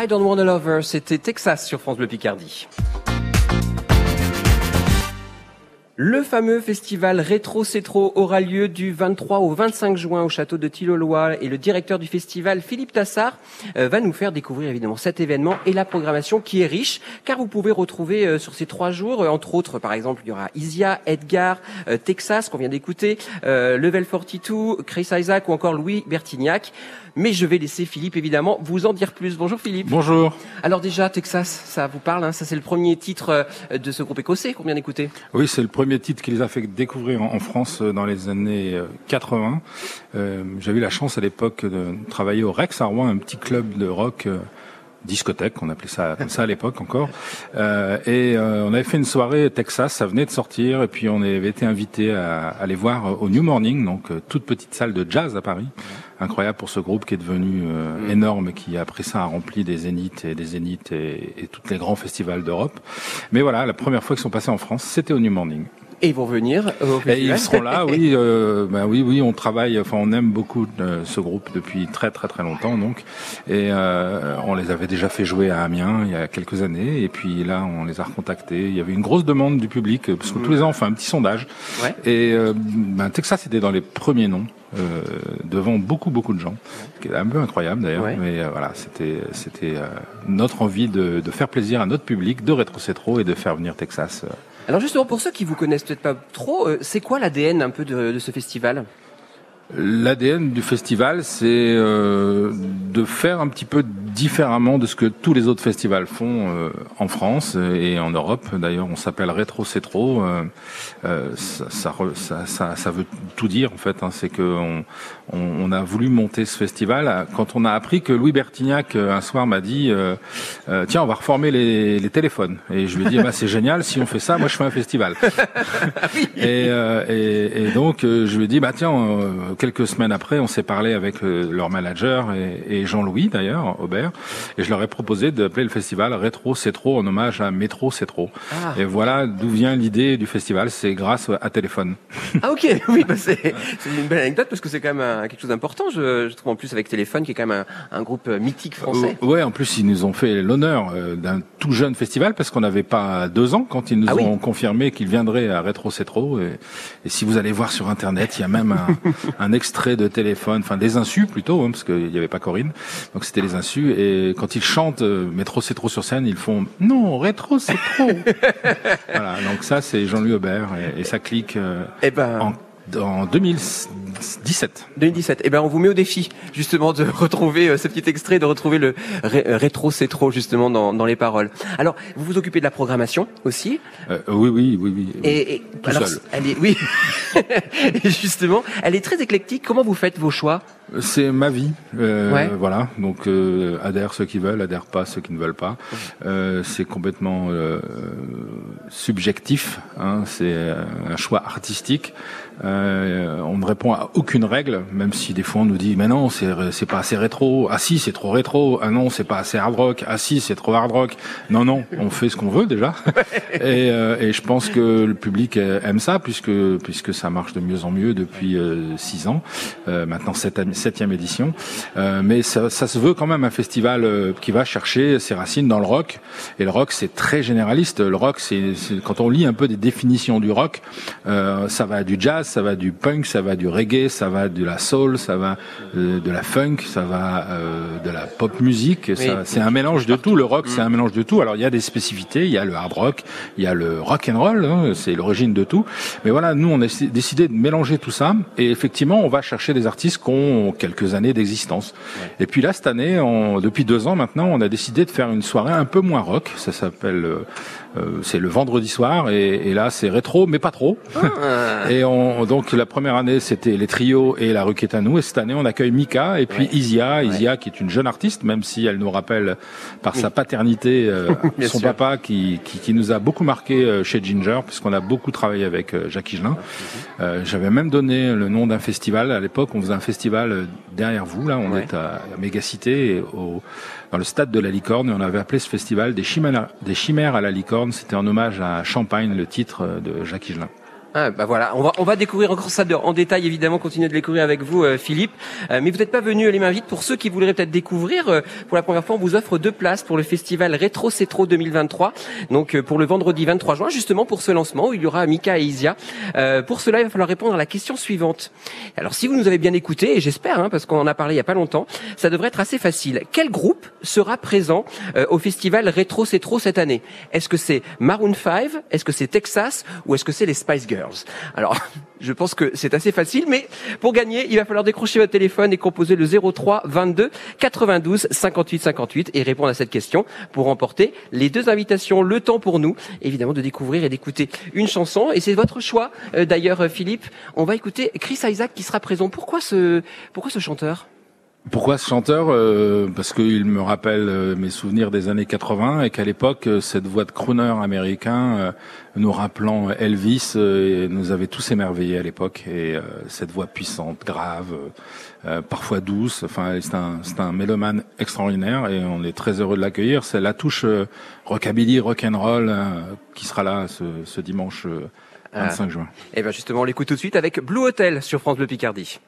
I Don't Wanna Love Her, c'était Texas sur France Bleu Picardie. Le fameux festival Rétro Cétro aura lieu du 23 au 25 juin au château de Tillolois et le directeur du festival Philippe Tassard euh, va nous faire découvrir évidemment cet événement et la programmation qui est riche car vous pouvez retrouver euh, sur ces trois jours euh, entre autres par exemple il y aura Isia, Edgar, Texas qu'on vient d'écouter, Level 42, Chris Isaac ou encore Louis Bertignac. Mais je vais laisser Philippe, évidemment, vous en dire plus. Bonjour Philippe. Bonjour. Alors déjà, Texas, ça vous parle hein Ça, c'est le premier titre euh, de ce groupe écossais qu'on vient d'écouter. Oui, c'est le premier titre qui les a fait découvrir en France euh, dans les années 80. Euh, J'avais eu la chance à l'époque de travailler au Rex à Rouen, un petit club de rock discothèque, on appelait ça comme ça à l'époque encore. Euh, et euh, on avait fait une soirée Texas, ça venait de sortir, et puis on avait été invité à, aller voir au New Morning, donc euh, toute petite salle de jazz à Paris. Incroyable pour ce groupe qui est devenu mm. énorme, qui après ça a rempli des zéniths et des zéniths et, et tous les grands festivals d'Europe. Mais voilà, la première fois qu'ils sont passés en France, c'était au New Morning. Et ils vont venir Et ils seront là, oui, euh, ben oui, oui, on travaille, enfin, on aime beaucoup euh, ce groupe depuis très, très, très longtemps, donc, et euh, on les avait déjà fait jouer à Amiens il y a quelques années, et puis là, on les a recontactés. Il y avait une grosse demande du public, parce que tous les ans, on fait un petit sondage, ouais. et euh, ben, Texas était dans les premiers noms. Euh, devant beaucoup beaucoup de gens, ce qui est un peu incroyable d'ailleurs. Ouais. Mais euh, voilà, c'était c'était euh, notre envie de, de, faire plaisir à notre public, de rétro et de faire venir Texas alors justement, pour ceux qui vous connaissent peut-être pas trop, c'est quoi l'ADN un peu de, de ce festival? L'ADN du festival, c'est de faire un petit peu différemment de ce que tous les autres festivals font euh, en France et en Europe. D'ailleurs, on s'appelle Rétro Cétro. Euh, euh ça, ça, ça, ça, veut tout dire en fait. Hein. C'est que on, on, a voulu monter ce festival quand on a appris que Louis Bertignac un soir m'a dit tiens, on va reformer les, les téléphones. Et je lui ai dit bah, c'est génial. Si on fait ça, moi je fais un festival. et, et, et, donc je lui ai dit bah tiens quelques semaines après, on s'est parlé avec leur manager et, et Jean-Louis d'ailleurs, Aubert, et je leur ai proposé d'appeler le festival Rétro C'est trop en hommage à Métro C'est trop. Ah. Et voilà d'où vient l'idée du festival, c'est grâce à téléphone. Ah ok, oui, bah c'est une belle anecdote parce que c'est quand même quelque chose d'important, je, je, trouve en plus avec Téléphone qui est quand même un, un groupe mythique français. Euh, ouais, en plus ils nous ont fait l'honneur euh, d'un tout jeune festival parce qu'on n'avait pas deux ans quand ils nous ah ont confirmé qu'ils viendraient à Rétro C'est trop. Et, et, si vous allez voir sur internet, il y a même un, un extrait de téléphone, enfin des insus plutôt, hein, parce qu'il n'y avait pas Corinne, donc c'était les insus. Et quand ils chantent euh, mais trop c'est trop sur scène, ils font non rétro c'est trop. voilà, donc ça c'est Jean-Louis Aubert et, et, ça clique euh, eh ben... en en 2017. 2017. Eh ben, on vous met au défi, justement, de retrouver euh, ce petit extrait, de retrouver le ré rétro c'est trop, justement, dans, dans, les paroles. Alors, vous vous occupez de la programmation aussi? Euh, Oui, oui, oui, oui. Et, et Tout alors, seul. Elle est, oui. justement, elle est très éclectique. Comment vous faites vos choix? C'est ma vie, euh, ouais. voilà. Donc euh, adhère ceux qui veulent, adhère pas ceux qui ne veulent pas. Euh, c'est complètement euh, subjectif. Hein, c'est un choix artistique. Euh, on ne répond à aucune règle, même si des fois on nous dit mais non c'est c'est pas assez rétro. Ah si c'est trop rétro. Ah non c'est pas assez hard rock. Ah si c'est trop hard rock. Non non on fait ce qu'on veut déjà. et, et, je pense que le public aime ça puisque puisque ça marche de mieux en mieux depuis six ans. maintenant cette année septième édition. Euh, mais ça, ça, se veut quand même un festival euh, qui va chercher ses racines dans le rock. Et le rock, c'est très généraliste. Le rock, c'est quand on lit un peu des définitions du rock, euh, ça va du jazz, ça va du punk, ça va du reggae, ça va de la soul, ça va euh, de la funk, ça va euh, de la pop musique. Oui. C'est un mélange de tout. Le rock, c'est un mélange de tout. Alors il y a des spécificités. Il y a le hard rock, il y a le rock and roll. Hein, c'est l'origine de tout. Mais voilà, nous, on a décidé de mélanger tout ça. Et effectivement, on va chercher des artistes qu'on quelques années d'existence. Ouais. Et puis là, cette année, on, depuis deux ans maintenant, on a décidé de faire une soirée un peu moins rock. Ça s'appelle, euh, c'est le vendredi soir, et, et là, c'est rétro, mais pas trop. Ah. et on, donc la première année, c'était les trios et la rue à nous. Et cette année, on accueille Mika et puis ouais. Isia, Isia ouais. qui est une jeune artiste, même si elle nous rappelle par sa paternité euh, son sûr. papa, qui, qui, qui, nous a beaucoup marqué euh, chez Ginger, puisqu'on a beaucoup travaillé avec euh, Jacques Higelin. Euh, j'avais même donné le nom d'un festival à l'époque. On faisait un festival derrière vous. Là, on ouais. est à, à Mégacité, au, dans le stade de la Licorne. Et on avait appelé ce festival des chimères, des chimères à la Licorne. C'était en hommage à Champagne, le titre de Jacques Higelin. Ah, bah voilà, on va, on va découvrir encore ça en détail, évidemment, continuer de découvrir avec vous, euh, Philippe. Euh, mais vous n'êtes pas venu les mains vides. Pour ceux qui voudraient peut-être découvrir, euh, pour la première fois, on vous offre deux places pour le festival Rétro Cetro 2023. Donc, pour le vendredi 23 juin, justement pour ce lancement, où il y aura Mika et Isia. pour cela, il va falloir répondre à la question suivante. Alors, si vous nous avez bien écouté, et j'espère, hein, parce qu'on en a parlé il y a pas longtemps, ça devrait être assez facile. Quel groupe sera présent au festival Rétro Cetro cette année? Est-ce que c'est Maroon 5 Est-ce que c'est Texas? Ou est-ce que c'est les Spice Girls? Alors, je pense que c'est assez facile, mais pour gagner, il va falloir décrocher votre téléphone et composer le 03 22 92 58 58 et répondre à cette question pour remporter les deux invitations. Le temps pour nous, évidemment, de découvrir et d'écouter une chanson. Et c'est votre choix, euh, d'ailleurs, Philippe. On va écouter Chris Isaac qui sera présent. Pourquoi ce, pourquoi ce chanteur? Pourquoi ce chanteur euh, Parce qu'il me rappelle euh, mes souvenirs des années 80 et qu'à l'époque, euh, cette voix de crooner américain nous rappelant Elvis nous avait tous émerveillés à l'époque. Et cette voix puissante, grave, parfois douce, enfin c'est un, c'est un mélomane extraordinaire et on est très heureux de l'accueillir. C'est la touche rockabilly, rock'n'roll qui sera là ce, dimanche 25 juin. Et bien justement, on l'écoute tout de suite avec Blue Hotel sur France Bleu Picardie.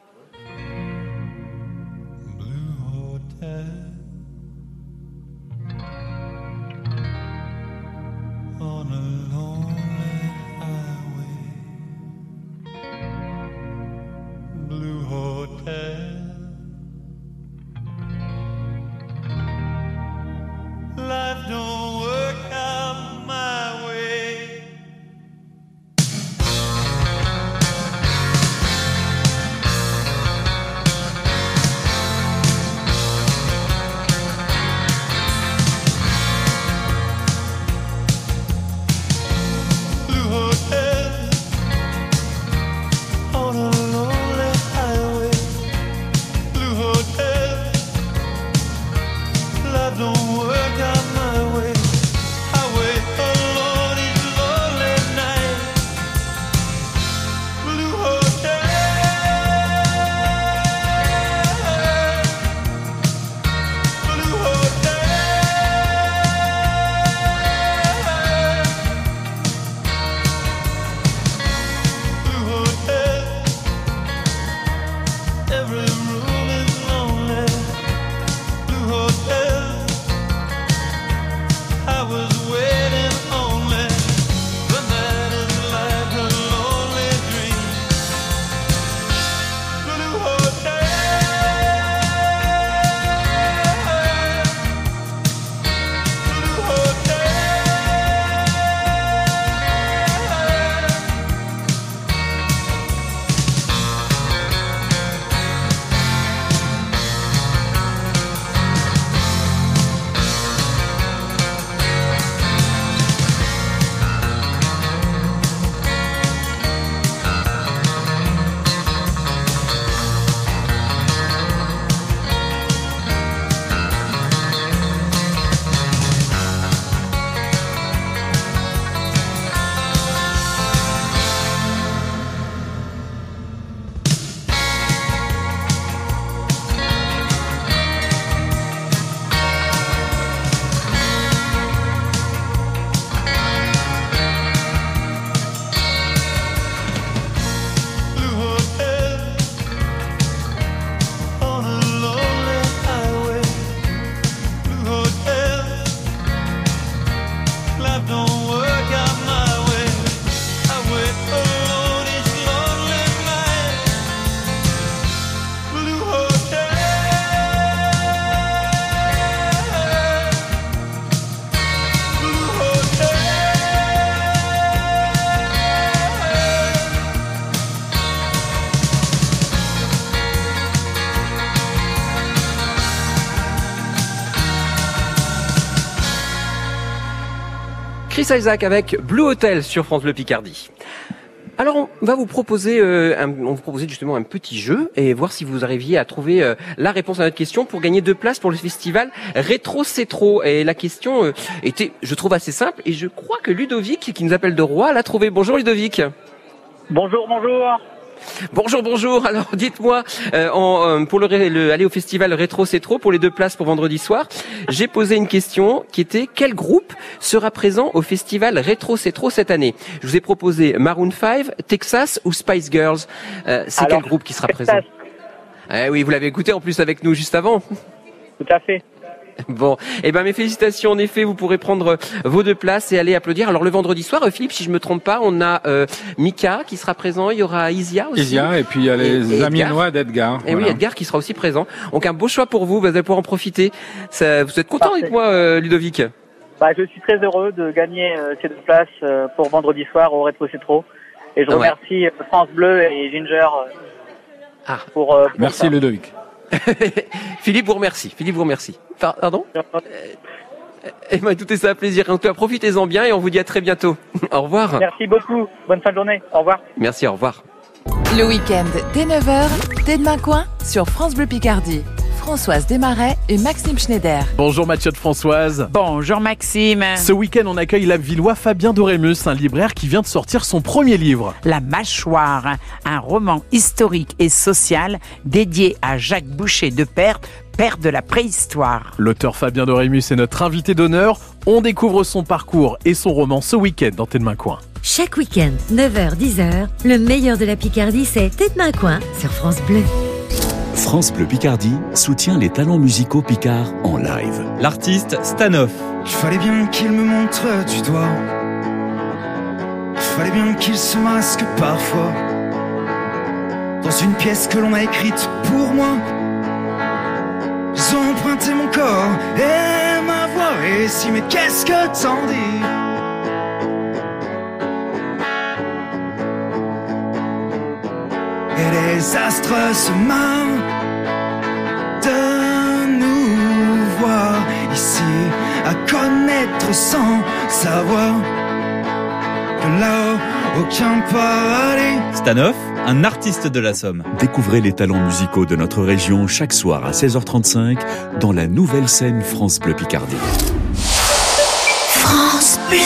Isaac avec Blue Hotel sur France Bleu Picardie. Alors on va vous proposer, euh, on vous proposer justement un petit jeu et voir si vous arriviez à trouver euh, la réponse à notre question pour gagner deux places pour le festival Rétro Cetro. Et la question euh, était, je trouve assez simple et je crois que Ludovic qui nous appelle de Roi l'a trouvé. Bonjour Ludovic. Bonjour, bonjour. Bonjour, bonjour. Alors, dites-moi, euh, en, pour le, le, aller au festival Rétro C'est trop pour les deux places pour vendredi soir, j'ai posé une question qui était quel groupe sera présent au festival Rétro C'est trop cette année? Je vous ai proposé Maroon 5, Texas ou Spice Girls. Euh, c'est quel groupe qui sera présent? Eh Oui, vous l'avez écouté en plus avec nous juste avant. Tout à fait. Bon, eh ben mes félicitations. En effet, vous pourrez prendre vos deux places et aller applaudir. Alors le vendredi soir, euh, Philippe, si je me trompe pas, on a euh, Mika qui sera présent. Il y aura Isia aussi. Isia et puis il y a les Amiénois d'Edgar. Et oui, Edgar qui sera aussi présent. Donc un beau choix pour vous. Vous allez pouvoir en profiter. Ça, vous êtes content avec moi, euh, Ludovic? Bah, je suis très heureux de gagner ces deux places pour vendredi soir au Rétro Citro. Et je remercie France Bleu et Ginger ah. pour, Merci Ludovic. Philippe vous remercie. Philippe vous remercie. Pardon? Eh ben, tout est ça, plaisir. En tout cas, profitez-en bien et on vous dit à très bientôt. au revoir. Merci beaucoup. Bonne fin de journée. Au revoir. Merci, au revoir. Le week-end, dès 9h, dès demain coin, sur France Bleu Picardie. Françoise Desmarais et Maxime Schneider. Bonjour Mathieu de Françoise. Bonjour Maxime. Ce week-end, on accueille la Villois Fabien Dorémus, un libraire qui vient de sortir son premier livre. La Mâchoire, un roman historique et social dédié à Jacques Boucher de Perthes, père de la préhistoire. L'auteur Fabien Dorémus est notre invité d'honneur. On découvre son parcours et son roman ce week-end dans Tête Coin. Chaque week-end, 9h-10h, le meilleur de la Picardie, c'est Tête Coin sur France Bleu. France Bleu Picardie soutient les talents musicaux Picard en live. L'artiste Stanoff. Il fallait bien qu'il me montre du doigt. Il fallait bien qu'il se masque parfois. Dans une pièce que l'on a écrite pour moi. Ils ont emprunté mon corps et ma voix. Et si, mais qu'est-ce que t'en dis? Et les astres se marrent ici, à connaître sans savoir que là, aucun aller. Stanoff, un artiste de la Somme. Découvrez les talents musicaux de notre région chaque soir à 16h35 dans la nouvelle scène France Bleu Picardie. France Bleu.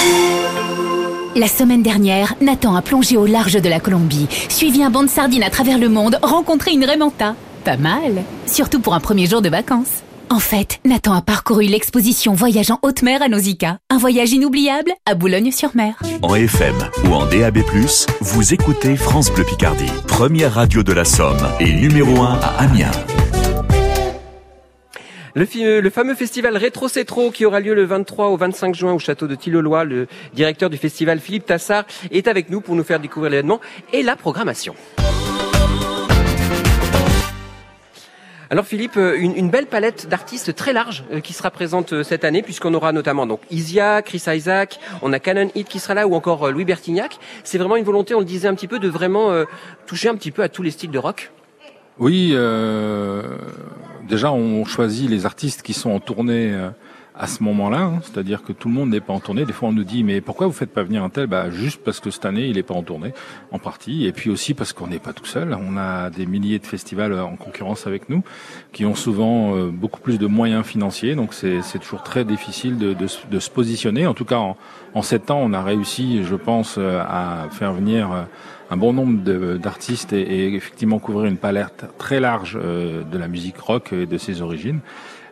La semaine dernière, Nathan a plongé au large de la Colombie, suivi un banc de sardines à travers le monde, rencontré une Raymanta. Pas mal, surtout pour un premier jour de vacances. En fait, Nathan a parcouru l'exposition Voyage en haute mer à Nausicaa. Un voyage inoubliable à Boulogne-sur-Mer. En FM ou en DAB+, vous écoutez France Bleu Picardie, première radio de la Somme et numéro 1 à Amiens. Le, le, fameux festival Rétro Cétro qui aura lieu le 23 au 25 juin au château de Tillolois, le directeur du festival Philippe Tassard est avec nous pour nous faire découvrir l'événement et la programmation. Alors Philippe, euh, une, belle palette d'artistes très large euh, qui sera présente euh, cette année puisqu'on aura notamment donc Isia, Chris Isaac, on a Canon Hit qui sera là ou encore Louis Bertignac. C'est vraiment une volonté, on le disait un petit peu, de vraiment toucher un petit peu à tous les styles de rock. Oui, déjà on choisit les artistes qui sont en tournée à ce moment-là, hein. c'est-à-dire que tout le monde n'est pas en tournée. Des fois, on nous dit mais pourquoi vous faites pas venir un tel? Bah juste parce que cette année, il n'est pas en tournée, en partie, et puis aussi parce qu'on n'est pas tout seul. On a des milliers de festivals en concurrence avec nous, qui ont souvent euh, beaucoup plus de moyens financiers, donc c'est toujours très difficile de, de, de, se positionner. En tout cas, en, sept ans, on a réussi, je pense, euh, à faire venir euh, un bon nombre d'artistes et, effectivement couvrir une palette très large de la musique rock et de ses origines.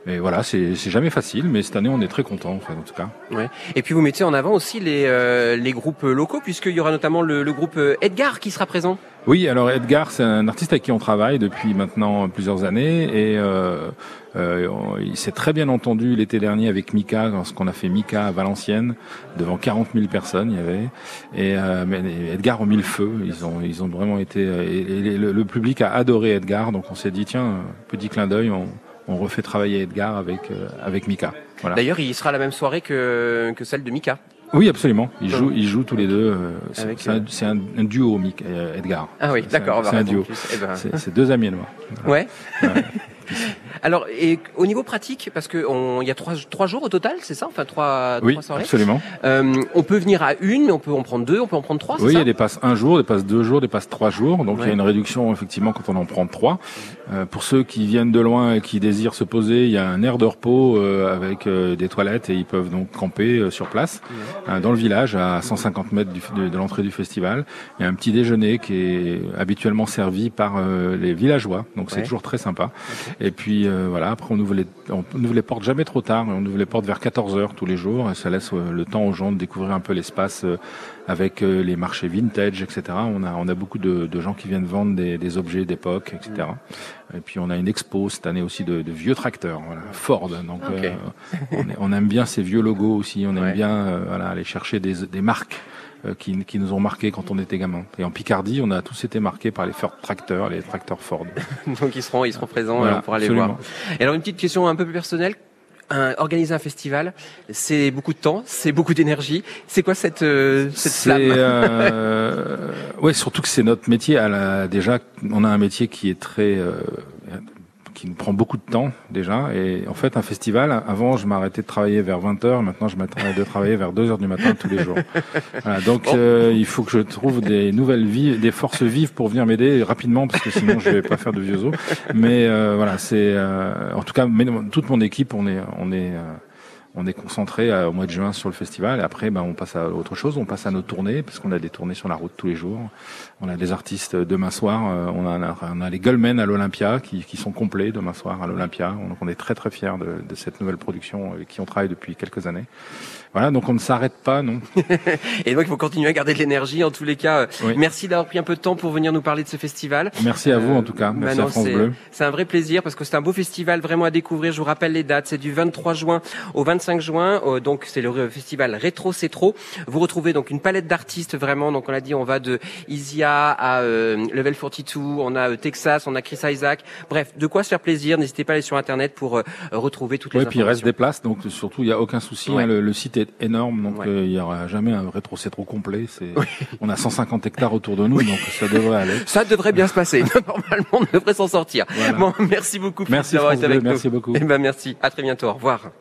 Mais voilà, c'est jamais facile, mais cette année on est très content, en fait, en tout cas. Ouais. Et puis vous mettez en avant aussi les, euh, les groupes locaux, puisqu'il y aura notamment le, le, groupe Edgar qui sera présent. Oui, alors Edgar, c'est un artiste avec qui on travaille depuis maintenant plusieurs années, et euh, euh il s'est très bien entendu l'été dernier avec Mika, lorsqu'on a fait Mika à Valenciennes, devant 40 000 personnes, il y avait. Et euh, Edgar ont mis le feu, ils ont, ils ont vraiment été... Et, le, le, public a adoré Edgar, donc on s'est dit, tiens, petit clin d'œil, on on refait travailler Edgar avec euh, avec Mika. Voilà. D'ailleurs, il sera la même soirée que que celle de Mika. Oui, absolument. Ils jouent, ils jouent tous les deux. Euh, c'est un, un, duo, Mika, euh, Edgar. Ah oui, d'accord. C'est un duo. Eh ben. C'est deux amis à moi. Ouais. Alors, et au niveau pratique, parce que il y a trois, trois jours au total, c'est ça? Enfin, trois, oui, trois soirées absolument. Euh, on peut venir à une, mais on peut en prendre deux, on peut en prendre trois, Oui, il y a des passes un jour, des passes deux jours, des passes trois jours. Donc, il y a une réduction, effectivement, quand on en prend trois. Euh, pour ceux qui viennent de loin et qui désirent se poser, il y a un air de repos euh, avec euh, des toilettes et ils peuvent donc camper euh, sur place, dans le village, à 150 mètres du, de, de l'entrée du festival. Il y a un petit déjeuner qui est habituellement servi par les villageois. Donc, c'est Ouais. toujours très sympa. Et puis euh, voilà, après on ouvre les on ouvre les portes jamais trop tard, on ouvre les portes vers 14 heures tous les jours et ça laisse euh, le temps aux gens de découvrir un peu l'espace euh, avec euh, les marchés vintage, etc. On a on a beaucoup de, de gens qui viennent vendre des, des objets d'époque, etc. Et puis on a une expo cette année aussi de, de vieux tracteurs, voilà, Ford. Donc euh, on, aime bien ces vieux logos aussi, on aime bien euh, voilà aller chercher des, des marques qui, qui nous ont marqués quand on était gamin. Et en Picardie, on a tous été marqués par les Ford tracteurs, les tracteurs Ford. Donc ils seront, ils seront présents Voilà, pourra les absolument. voir. Et alors une petite question un peu plus personnelle. Un- organiser un festival, c'est beaucoup de temps, c'est beaucoup d'énergie. C'est quoi cette euh, cette flamme euh, ouais, surtout que c'est notre métier. À la, déjà, on a un métier qui est très euh, qui nous prend beaucoup de temps déjà. Et en fait, un festival, avant, je m'arrêtais de travailler vers 20h. Maintenant, je m'arrête de travailler vers 2h du matin tous les jours. Voilà, donc, euh, il faut que je trouve des nouvelles vies, des forces vives pour venir m'aider rapidement, parce que sinon, je vais pas faire de vieux os. Mais euh, voilà, c'est euh, en tout cas, mais, toute mon équipe, on est, on est euh, on est concentré euh, au mois de juin sur le festival et après ben, on passe à autre chose, on passe à nos tournées parce qu'on a des tournées sur la route tous les jours. On a des artistes euh, demain soir, euh, on a, on a les Gullmen à l'Olympia qui, qui sont complets demain soir à l'Olympia. Donc on est très très fiers de, de cette nouvelle production avec qui on travaille depuis quelques années. Voilà, donc on ne s'arrête pas, non. Et donc il faut continuer à garder de l'énergie. En tous les cas, Oui. merci d'avoir pris un peu de temps pour venir nous parler de ce festival. Merci à vous en tout cas, merci Manon, à France Bleu. C'est un vrai plaisir parce que c'est un beau festival vraiment à découvrir. Je vous rappelle les dates. C'est du 23 juin au 25 juin. Euh, donc c'est le festival Rétro C'est Trop. Vous retrouvez donc une palette d'artistes vraiment. Donc on l'a dit, on va de Isia à euh, Level 42. On a euh, Texas, on a Chris Isaac. Bref, de quoi se faire plaisir. N'hésitez pas à aller sur internet pour euh, retrouver toutes les Oui, puis il reste informations. des places, donc surtout il n'y a aucun souci. Ouais. hein, le, le site est énorme, donc Ouais. euh, il y aura jamais un rétro c'est trop complet. C'est, on a 150 hectares autour de nous, donc ça devrait aller. Ça devrait bien se passer. Normalement, on devrait s'en sortir. Voilà. Bon, merci beaucoup Merci, d'avoir été avec Bleu, nous. merci beaucoup. Eh ben merci. À très bientôt. Au revoir.